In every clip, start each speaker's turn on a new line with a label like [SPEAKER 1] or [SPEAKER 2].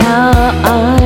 [SPEAKER 1] Yeah.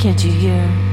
[SPEAKER 1] Can't you hear?